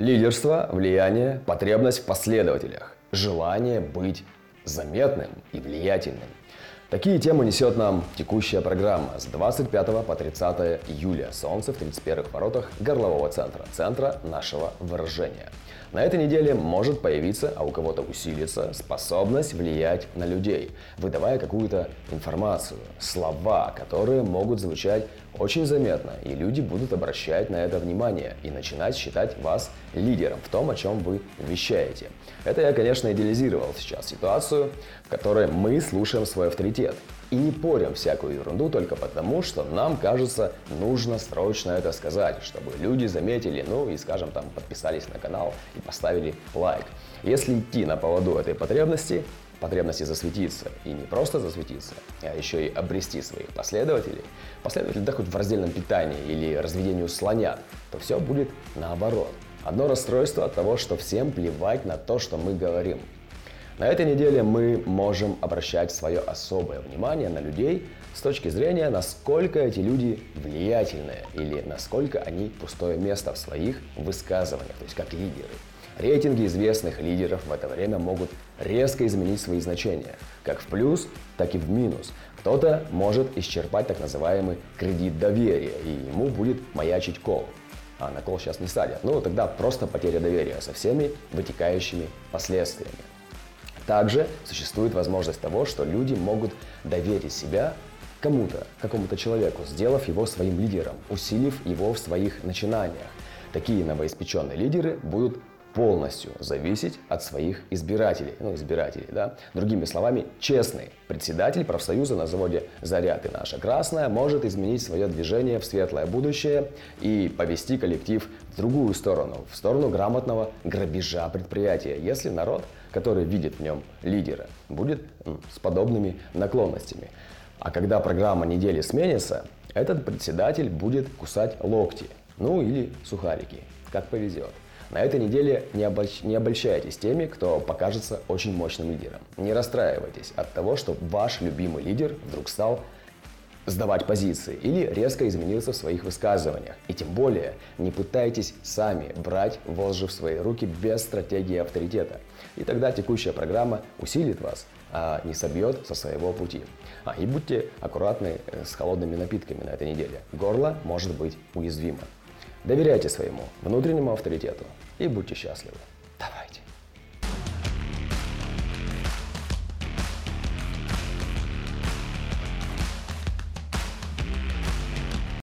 Лидерство, влияние, потребность в последователях, желание быть заметным и влиятельным. Такие темы несет нам текущая программа с 25 по 30 июля. Солнце в 31 воротах горлового центра, центра нашего выражения. На этой неделе может появиться, а у кого-то усилится, способность влиять на людей, выдавая какую-то информацию, слова, которые могут звучать очень заметно, и люди будут обращать на это внимание и начинать считать вас лидером в том, о чем вы вещаете. Это я, конечно, идеализировал сейчас ситуацию, в которой мы слушаем свой авторитет и не порим всякую ерунду только потому, что нам кажется, нужно срочно это сказать, чтобы люди заметили, ну и, скажем, там подписались на канал и поставили лайк. Если идти на поводу этой потребности, потребности засветиться, и не просто засветиться, а еще и обрести своих последователей, последователей да хоть в раздельном питании или разведению слонят, то все будет наоборот. Одно расстройство от того, что всем плевать на то, что мы говорим. На этой неделе мы можем обращать свое особое внимание на людей с точки зрения, насколько эти люди влиятельные или насколько они пустое место в своих высказываниях, то есть как лидеры. Рейтинги известных лидеров в это время могут резко изменить свои значения, как в плюс, так и в минус. Кто-то может исчерпать так называемый кредит доверия, и ему будет маячить кол. А на кол сейчас не садят. Ну, тогда просто потеря доверия со всеми вытекающими последствиями. Также существует возможность того, что люди могут доверить себя кому-то, какому-то человеку, сделав его своим лидером, усилив его в своих начинаниях. Такие новоиспеченные лидеры будут полностью зависеть от своих избирателей. Ну, избирателей, да. Другими словами, честный председатель профсоюза на заводе «Заряд» и «Наша Красная» может изменить свое движение в светлое будущее и повести коллектив в другую сторону, в сторону грамотного грабежа предприятия, если народ, который видит в нем лидера, будет с подобными наклонностями. А когда программа недели сменится, этот председатель будет кусать локти, ну или сухарики, как повезет. На этой неделе не, обольщ... не обольщайтесь теми, кто покажется очень мощным лидером. Не расстраивайтесь от того, что ваш любимый лидер вдруг стал сдавать позиции или резко изменился в своих высказываниях. И тем более не пытайтесь сами брать волжи в свои руки без стратегии авторитета. И тогда текущая программа усилит вас, а не собьет со своего пути. А, и будьте аккуратны э, с холодными напитками на этой неделе. Горло может быть уязвимо. Доверяйте своему внутреннему авторитету и будьте счастливы.